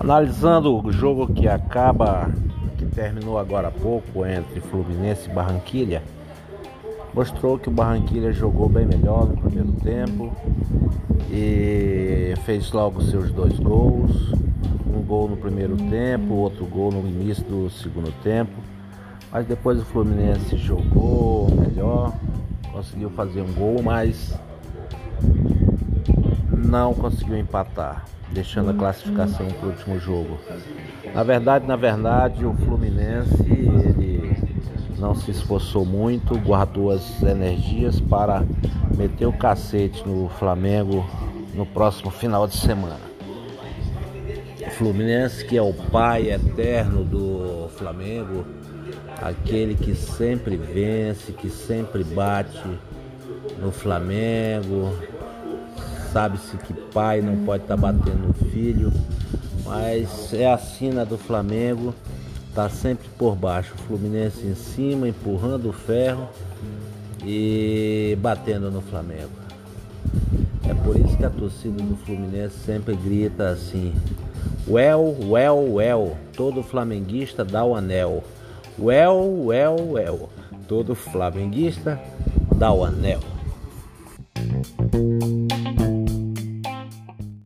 Analisando o jogo que acaba, que terminou agora há pouco entre Fluminense e Barranquilha, mostrou que o Barranquilha jogou bem melhor no primeiro tempo e fez logo seus dois gols. Um gol no primeiro tempo, outro gol no início do segundo tempo. Mas depois o Fluminense jogou melhor, conseguiu fazer um gol, mas não conseguiu empatar, deixando a classificação para o último jogo. Na verdade, na verdade, o Fluminense ele não se esforçou muito, guardou as energias para meter o cacete no Flamengo no próximo final de semana. O Fluminense, que é o pai eterno do Flamengo, aquele que sempre vence, que sempre bate no Flamengo, Sabe-se que pai não pode estar tá batendo no filho, mas é a sina do Flamengo, tá sempre por baixo. O Fluminense em cima, empurrando o ferro e batendo no Flamengo. É por isso que a torcida do Fluminense sempre grita assim: Well, well, well. Todo flamenguista dá o anel. Well, well, well. Todo flamenguista dá o anel.